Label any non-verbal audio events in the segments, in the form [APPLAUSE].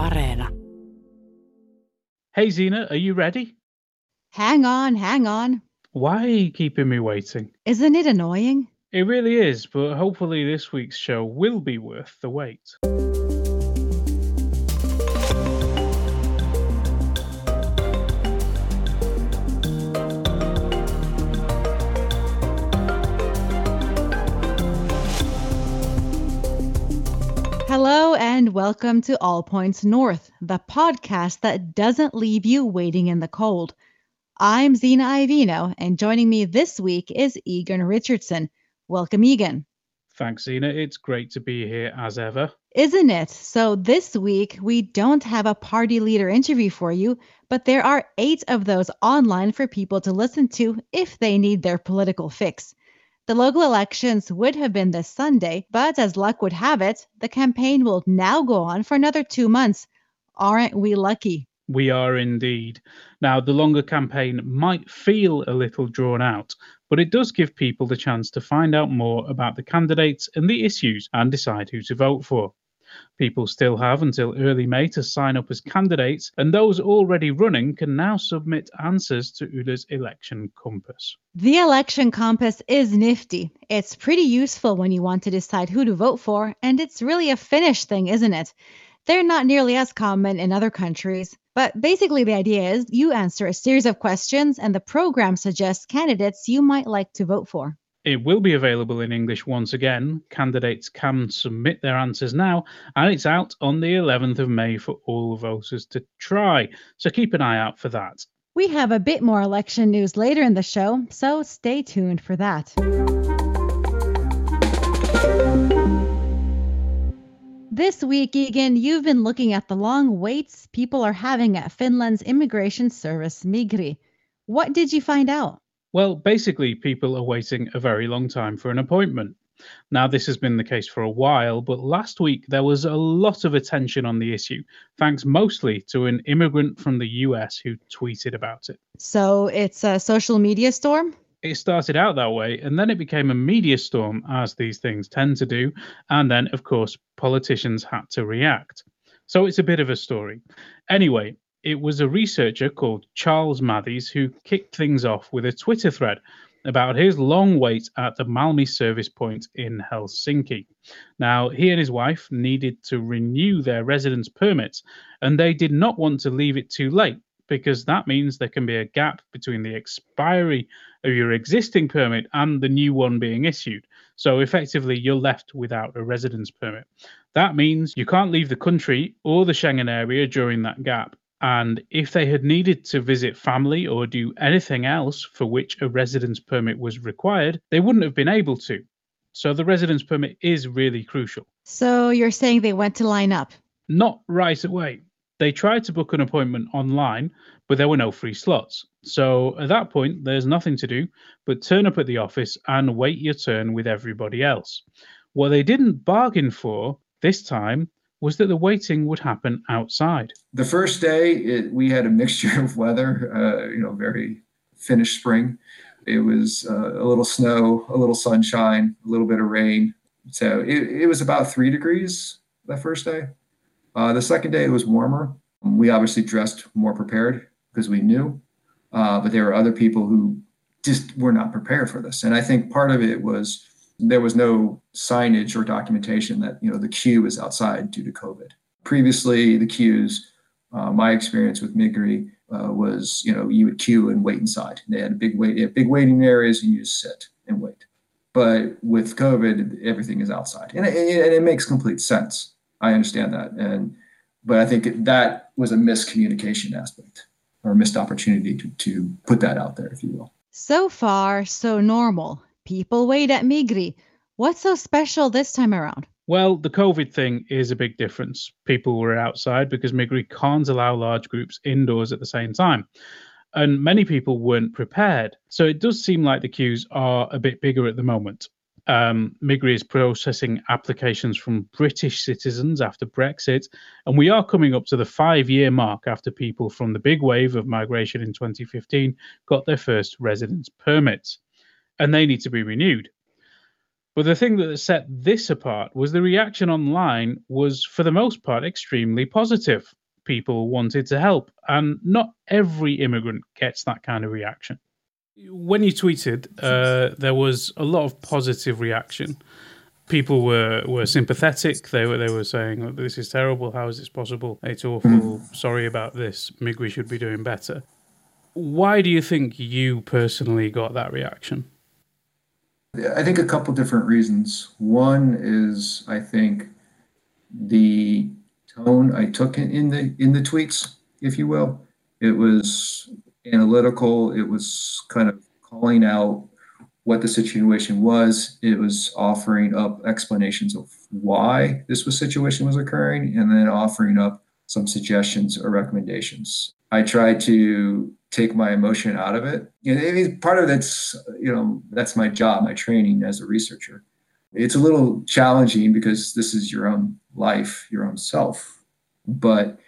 Areena. Hey Zena, are you ready? Hang on, hang on. Why are you keeping me waiting? Isn't it annoying? It really is, but hopefully this week's show will be worth the wait. And welcome to All Points North, the podcast that doesn't leave you waiting in the cold. I'm Zena Iovino, and joining me this week is Egan Richardson. Welcome, Egan. Thanks, Zena. It's great to be here as ever. Isn't it? So, this week we don't have a party leader interview for you, but there are eight of those online for people to listen to if they need their political fix. The local elections would have been this Sunday, but as luck would have it, the campaign will now go on for another two months. Aren't we lucky? We are indeed. Now, the longer campaign might feel a little drawn out, but it does give people the chance to find out more about the candidates and the issues and decide who to vote for. People still have until early May to sign up as candidates, and those already running can now submit answers to Yle's election compass. The election compass is nifty. It's pretty useful when you want to decide who to vote for, and it's really a Finnish thing, isn't it? They're not nearly as common in other countries. But basically, the idea is you answer a series of questions, and the program suggests candidates you might like to vote for. It will be available in English once again. Candidates can submit their answers now, and it's out on the 11th of May for all voters to try. So keep an eye out for that. We have a bit more election news later in the show, so stay tuned for that. This week, Egan, you've been looking at the long waits people are having at Finland's immigration service, Migri. What did you find out? Well, basically, people are waiting a very long time for an appointment. Now, this has been the case for a while, but last week there was a lot of attention on the issue, thanks mostly to an immigrant from the US who tweeted about it. So it's a social media storm? It started out that way, and then it became a media storm, as these things tend to do, and then, of course, politicians had to react. So it's a bit of a story. Anyway, it was a researcher called Charles Matthews who kicked things off with a Twitter thread about his long wait at the Malmi service point in Helsinki. Now, he and his wife needed to renew their residence permits, and they did not want to leave it too late because that means there can be a gap between the expiry of your existing permit and the new one being issued. So effectively, you're left without a residence permit. That means you can't leave the country or the Schengen area during that gap. And if they had needed to visit family or do anything else for which a residence permit was required, they wouldn't have been able to. So the residence permit is really crucial. So you're saying they went to line up? Not right away. They tried to book an appointment online, but there were no free slots. So at that point, there's nothing to do but turn up at the office and wait your turn with everybody else. What they didn't bargain for this time was that the waiting would happen outside. The first day, it, we had a mixture of weather, uh, you know, very Finnish spring. It was uh, a little snow, a little sunshine, a little bit of rain. So it, it was about three degrees that first day. Uh, the second day, it was warmer. We obviously dressed more prepared because we knew, uh, but there were other people who just were not prepared for this. And I think part of it was there was no signage or documentation that you know the queue is outside due to COVID. Previously, the queues, uh, my experience with Migri uh, was you know you would queue and wait inside. They had a big wait, big waiting areas, and you just sit and wait. But with COVID, everything is outside, and it, it makes complete sense. I understand that, and but I think that was a miscommunication aspect or missed opportunity to, to put that out there, if you will. So far, so normal. People wait at Migri. What's so special this time around? Well, the COVID thing is a big difference. People were outside because Migri can't allow large groups indoors at the same time. And many people weren't prepared. So it does seem like the queues are a bit bigger at the moment. Um, Migri is processing applications from British citizens after Brexit, and we are coming up to the five year mark after people from the big wave of migration in 2015 got their first residence permits, and they need to be renewed. But the thing that set this apart was the reaction online was, for the most part, extremely positive. People wanted to help, and not every immigrant gets that kind of reaction. When you tweeted, uh, there was a lot of positive reaction. People were, were sympathetic. They were they were saying, "This is terrible. How is this possible? It's awful. Sorry about this. Migri should be doing better." Why do you think you personally got that reaction? I think a couple different reasons. One is I think the tone I took in, the in the tweets, if you will. It was analytical. It was kind of calling out what the situation was. It was offering up explanations of why this was situation was occurring, and then offering up some suggestions or recommendations. I try to take my emotion out of it. Mean, part of that's you know that's my job, my training as a researcher. It's a little challenging because this is your own life, your own self. But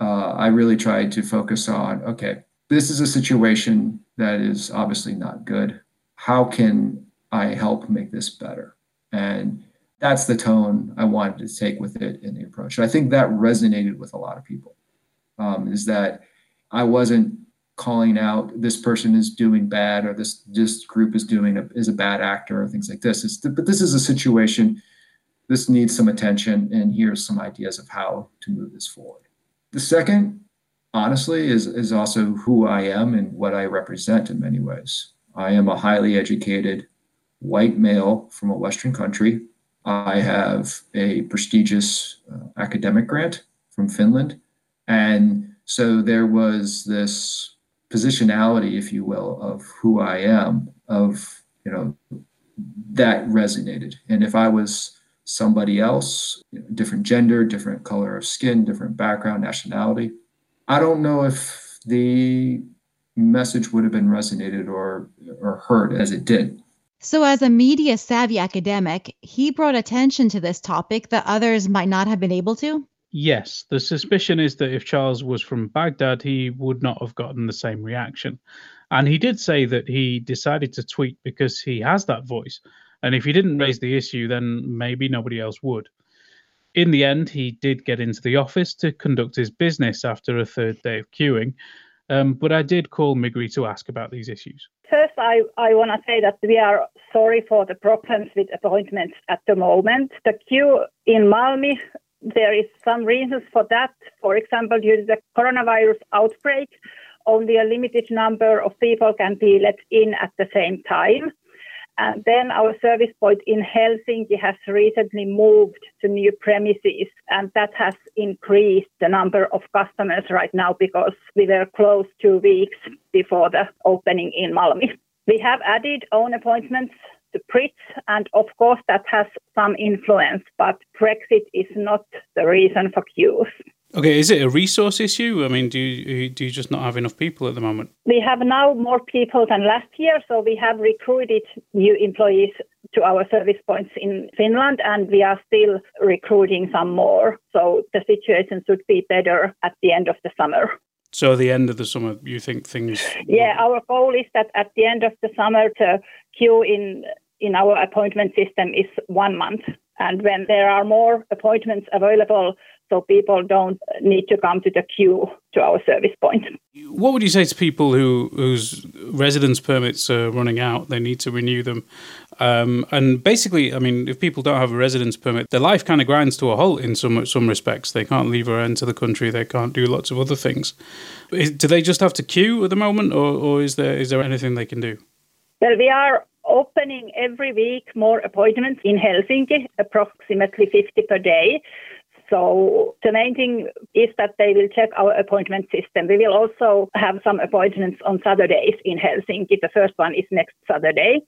uh, I really tried to focus on okay, this is a situation that is obviously not good. How can I help make this better? And that's the tone I wanted to take with it in the approach. And I think that resonated with a lot of people. Um, is that I wasn't calling out this person is doing bad or this this group is doing a, is a bad actor or things like this. It's, but this is a situation. This needs some attention, and here's some ideas of how to move this forward. The second, honestly, is is also who I am and what I represent in many ways. I am a highly educated white male from a Western country. I have a prestigious uh, academic grant from Finland, and so there was this positionality, if you will, of who I am, of, you know, that resonated. And if I was somebody else, you know, different gender, different color of skin, different background, nationality, I don't know if the message would have been resonated or or heard as it did. So, as a media savvy academic, he brought attention to this topic that others might not have been able to. Yes, the suspicion is that if Charles was from Baghdad, he would not have gotten the same reaction. And he did say that he decided to tweet because he has that voice. And if he didn't raise the issue, then maybe nobody else would. In the end, he did get into the office to conduct his business after a third day of queuing. Um, but I did call Migri to ask about these issues. First, I, I want to say that we are sorry for the problems with appointments at the moment. The queue in Malmi there is some reasons for that. For example, due to the coronavirus outbreak, only a limited number of people can be let in at the same time. And then our service point in Helsinki has recently moved to new premises, and that has increased the number of customers right now because we were closed two weeks before the opening in Malmi. We have added own appointments to Brits, and of course that has some influence, but Brexit is not the reason for queues. Okay, is it a resource issue? I mean, do you, do you just not have enough people at the moment? We have now more people than last year, so we have recruited new employees to our service points in Finland, and we are still recruiting some more. So the situation should be better at the end of the summer. So at the end of the summer, you think things? Yeah, our goal is that at the end of the summer, the queue in in our appointment system is one month. And when there are more appointments available, so people don't need to come to the queue to our service point. What would you say to people who whose residence permits are running out? They need to renew them, um, and basically, I mean, if people don't have a residence permit, their life kind of grinds to a halt in some some respects. They can't leave or enter the country. They can't do lots of other things. Do they just have to queue at the moment, or, or is there is there anything they can do? Well, we are opening every week more appointments in Helsinki, approximately 50 per day. So the main thing is that they will check our appointment system. We will also have some appointments on Saturdays in Helsinki. The first one is next Saturday.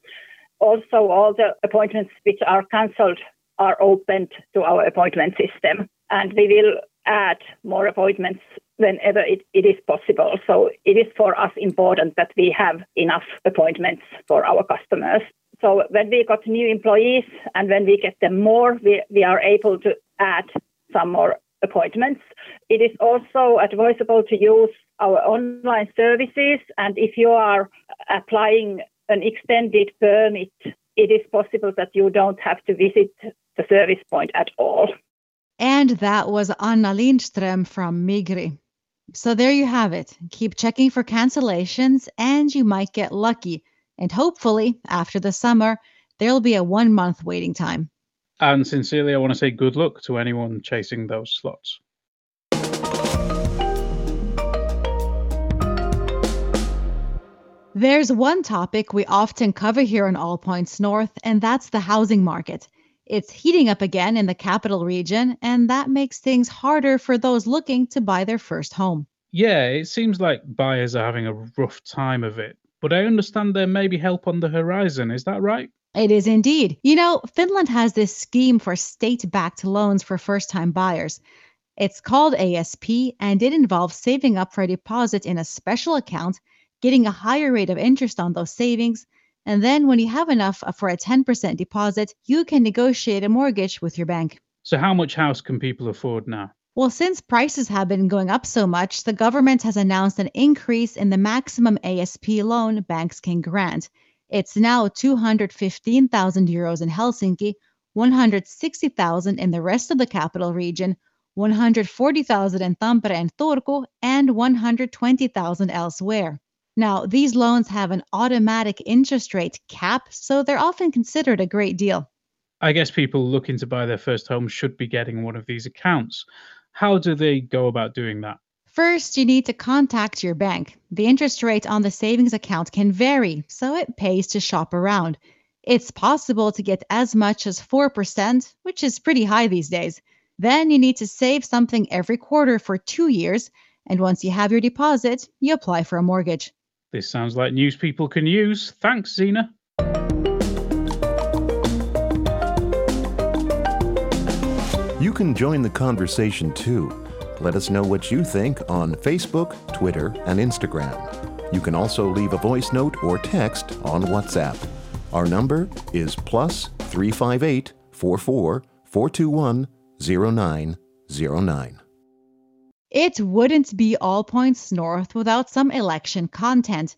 Also, all the appointments which are cancelled are opened to our appointment system. And we will add more appointments whenever it, it is possible. So it is for us important that we have enough appointments for our customers. So when we got new employees and when we get them more, we, we are able to add some more appointments. It is also advisable to use our online services. And if you are applying an extended permit it is possible that you don't have to visit the service point at all. And that was Anna Lindström from Migri. So there you have it. Keep checking for cancellations and you might get lucky. And hopefully, after the summer, there'll be a one month waiting time. And sincerely, I want to say good luck to anyone chasing those slots. There's one topic we often cover here on All Points North, and that's the housing market. It's heating up again in the capital region, and that makes things harder for those looking to buy their first home. Yeah, it seems like buyers are having a rough time of it, but I understand there may be help on the horizon. Is that right? It is indeed. You know, Finland has this scheme for state backed loans for first time buyers. It's called ASP, and it involves saving up for a deposit in a special account getting a higher rate of interest on those savings. And then when you have enough uh, for a 10% deposit, you can negotiate a mortgage with your bank. So, how much house can people afford now? Well, since prices have been going up so much, the government has announced an increase in the maximum ASP loan banks can grant. It's now 215,000 euros in Helsinki, 160,000 in the rest of the capital region, 140,000 in Tampere and Turku, and 120,000 elsewhere. Now, these loans have an automatic interest rate cap, so they're often considered a great deal. I guess people looking to buy their first home should be getting one of these accounts. How do they go about doing that? First, you need to contact your bank. The interest rate on the savings account can vary, so it pays to shop around. It's possible to get as much as 4%, which is pretty high these days. Then you need to save something every quarter for two years, and once you have your deposit, you apply for a mortgage. This sounds like news people can use. Thanks, Zena. You can join the conversation too. Let us know what you think on Facebook, Twitter, and Instagram. You can also leave a voice note or text on WhatsApp. Our number is plus 358 44 421 0909. It wouldn't be all points north without some election content.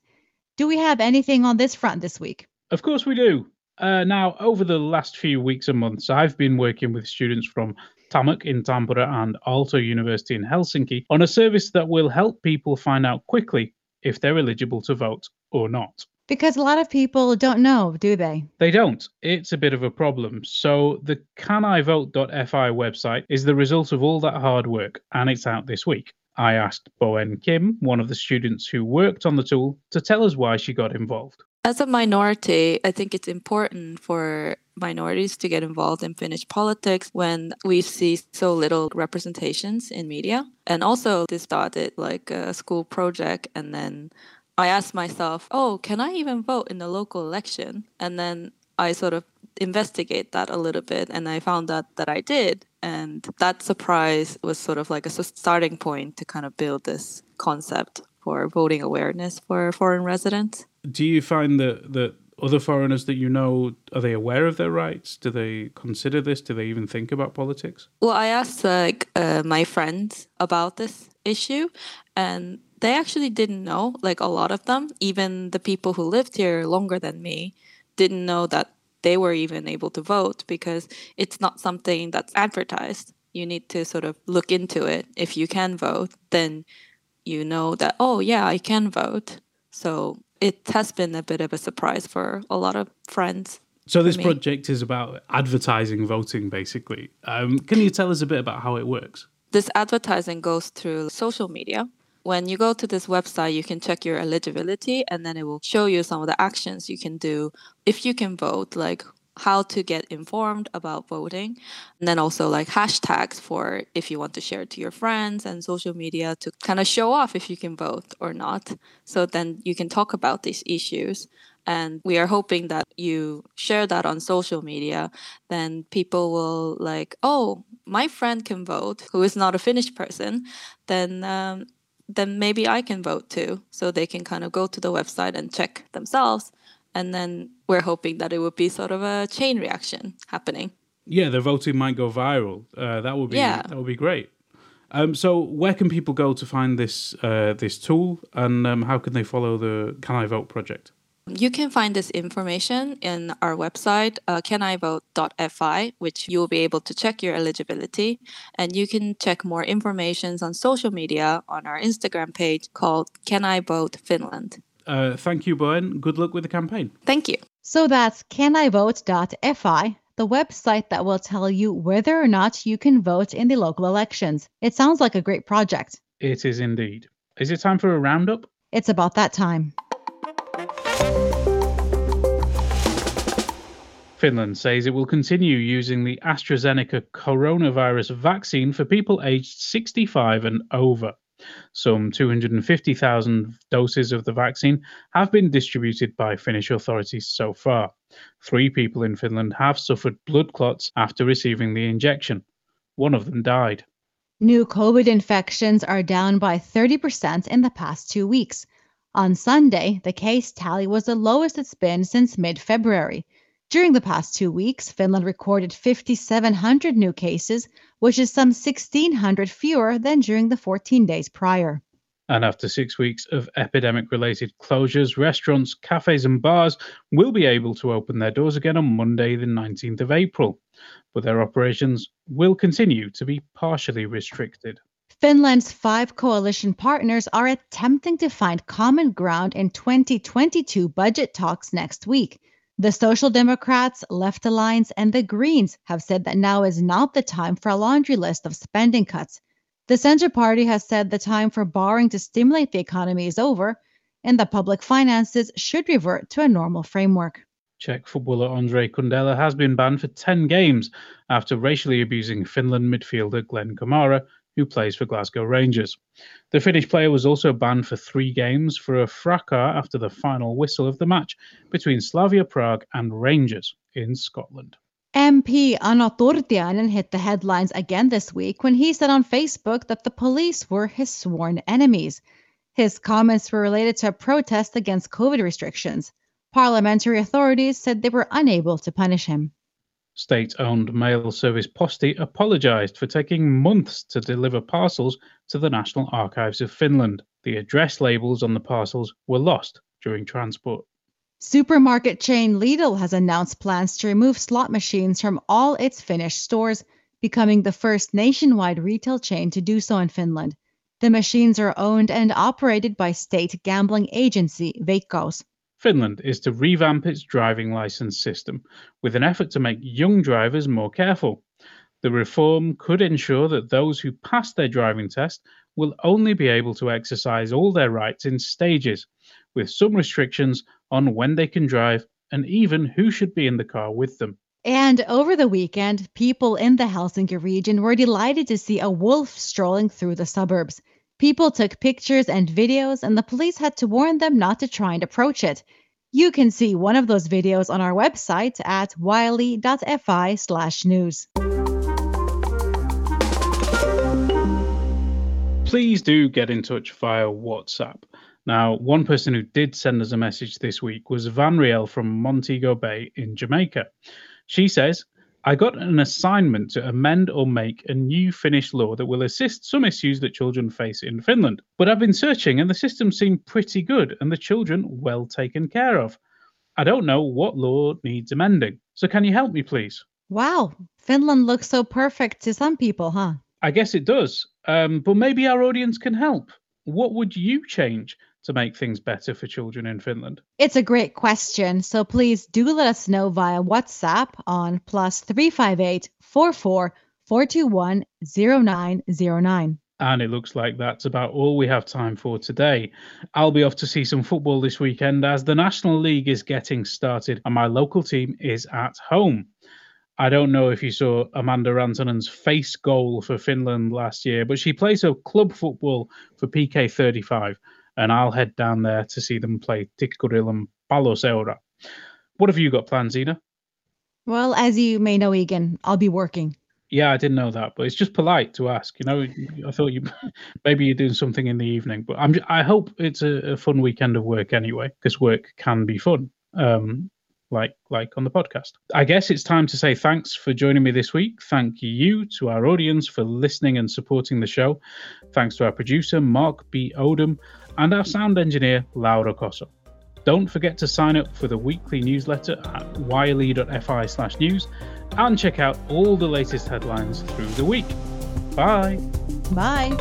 Do we have anything on this front this week? Of course, we do. Uh, now, over the last few weeks and months, I've been working with students from TAMK in Tampere and Aalto University in Helsinki on a service that will help people find out quickly if they're eligible to vote or not. Because a lot of people don't know, do they? They don't. It's a bit of a problem. So, the canivote.fi website is the result of all that hard work, and it's out this week. I asked Boen Kim, one of the students who worked on the tool, to tell us why she got involved. As a minority, I think it's important for minorities to get involved in Finnish politics when we see so little representations in media. And also, this started like a school project and then I asked myself, oh, can I even vote in the local election? And then I sort of investigate that a little bit and I found out that I did. And that surprise was sort of like a starting point to kind of build this concept for voting awareness for foreign residents. Do you find that, that other foreigners that you know are they aware of their rights? Do they consider this? Do they even think about politics? Well i asked like uh, my friends about this issue and they actually didn't know like a lot of them. Even the people who lived here longer than me didn't know that they were even able to vote because it's not something that's advertised. You need to sort of look into it. If you can vote then you know that oh yeah i can vote. So it has been a bit of a surprise for a lot of friends so this project is about advertising voting basically. Um, can you tell us a bit about how it works? This advertising goes through social media. When you go to this website, you can check your eligibility and then it will show you some of the actions you can do if you can vote, like how to get informed about voting. And then also like hashtags for if you want to share it to your friends and social media to kind of show off if you can vote or not. So then you can talk about these issues. And we are hoping that you share that on social media, then people will like, oh, my friend can vote who is not a Finnish person. Then um, then maybe I can vote too. So they can kind of go to the website and check themselves. And then we're hoping that it would be sort of a chain reaction happening. Yeah, the voting might go viral. Uh, that would be yeah. that would be great. Um, so where can people go to find this uh, this tool, and um, how can they follow the Can I Vote project? You can find this information in our website, uh, canivote.fi, which you will be able to check your eligibility. And you can check more information on social media on our Instagram page called Can I Vote Finland. Uh, thank you, Boen. Good luck with the campaign. Thank you. So that's canivote.fi, the website that will tell you whether or not you can vote in the local elections. It sounds like a great project. It is indeed. Is it time for a roundup? It's about that time. Finland says it will continue using the AstraZeneca coronavirus vaccine for people aged 65 and over. Some 250,000 doses of the vaccine have been distributed by Finnish authorities so far. Three people in Finland have suffered blood clots after receiving the injection. One of them died. New COVID infections are down by 30% in the past two weeks. On Sunday, the case tally was the lowest it's been since mid February. During the past two weeks, Finland recorded 5,700 new cases, which is some 1,600 fewer than during the 14 days prior. And after six weeks of epidemic related closures, restaurants, cafes, and bars will be able to open their doors again on Monday, the 19th of April. But their operations will continue to be partially restricted. Finland's five coalition partners are attempting to find common ground in 2022 budget talks next week. The Social Democrats, Left Alliance, and the Greens have said that now is not the time for a laundry list of spending cuts. The Centre Party has said the time for borrowing to stimulate the economy is over, and the public finances should revert to a normal framework. Czech footballer Ondrej Kudela has been banned for 10 games after racially abusing Finland midfielder Glenn Kamara who plays for Glasgow Rangers. The Finnish player was also banned for three games for a fracas after the final whistle of the match between Slavia Prague and Rangers in Scotland. MP Ano Turtiainen hit the headlines again this week when he said on Facebook that the police were his sworn enemies. His comments were related to a protest against COVID restrictions. Parliamentary authorities said they were unable to punish him. State owned mail service Posti apologised for taking months to deliver parcels to the National Archives of Finland. The address labels on the parcels were lost during transport. Supermarket chain Lidl has announced plans to remove slot machines from all its Finnish stores, becoming the first nationwide retail chain to do so in Finland. The machines are owned and operated by state gambling agency Veikkaus. Finland is to revamp its driving license system with an effort to make young drivers more careful. The reform could ensure that those who pass their driving test will only be able to exercise all their rights in stages, with some restrictions on when they can drive and even who should be in the car with them. And over the weekend, people in the Helsinki region were delighted to see a wolf strolling through the suburbs. People took pictures and videos, and the police had to warn them not to try and approach it. You can see one of those videos on our website at yle.fi slash news. Please do get in touch via WhatsApp. Now, one person who did send us a message this week was Vanriel from Montego Bay in Jamaica. She says, I got an assignment to amend or make a new Finnish law that will assist some issues that children face in Finland. But I've been searching and the system seemed pretty good and the children well taken care of. I don't know what law needs amending. So can you help me, please? Wow, Finland looks so perfect to some people, huh? I guess it does. Um, but maybe our audience can help. What would you change to make things better for children in Finland? It's a great question. So please do let us know via WhatsApp on plus 358 44 421 0909. And it looks like that's about all we have time for today. I'll be off to see some football this weekend as the National League is getting started and my local team is at home. I don't know if you saw Amanda Rantanen's face goal for Finland last year, but she plays a club football for PK35 and I'll head down there to see them play Tikkurila Palloseura. What have you got planned, Zena? Well, as you may know, Egan, I'll be working. Yeah, I didn't know that, but it's just polite to ask. You know, I thought you [LAUGHS] maybe you're doing something in the evening, but I'm. I hope it's a, a fun weekend of work anyway, because work can be fun. Um, like like on the podcast. I guess it's time to say thanks for joining me this week. Thank you to our audience for listening and supporting the show. Thanks to our producer Mark B. Odom and our sound engineer, Laura Koso. Don't forget to sign up for the weekly newsletter at yle.fi slash news and check out all the latest headlines through the week. Bye. Bye.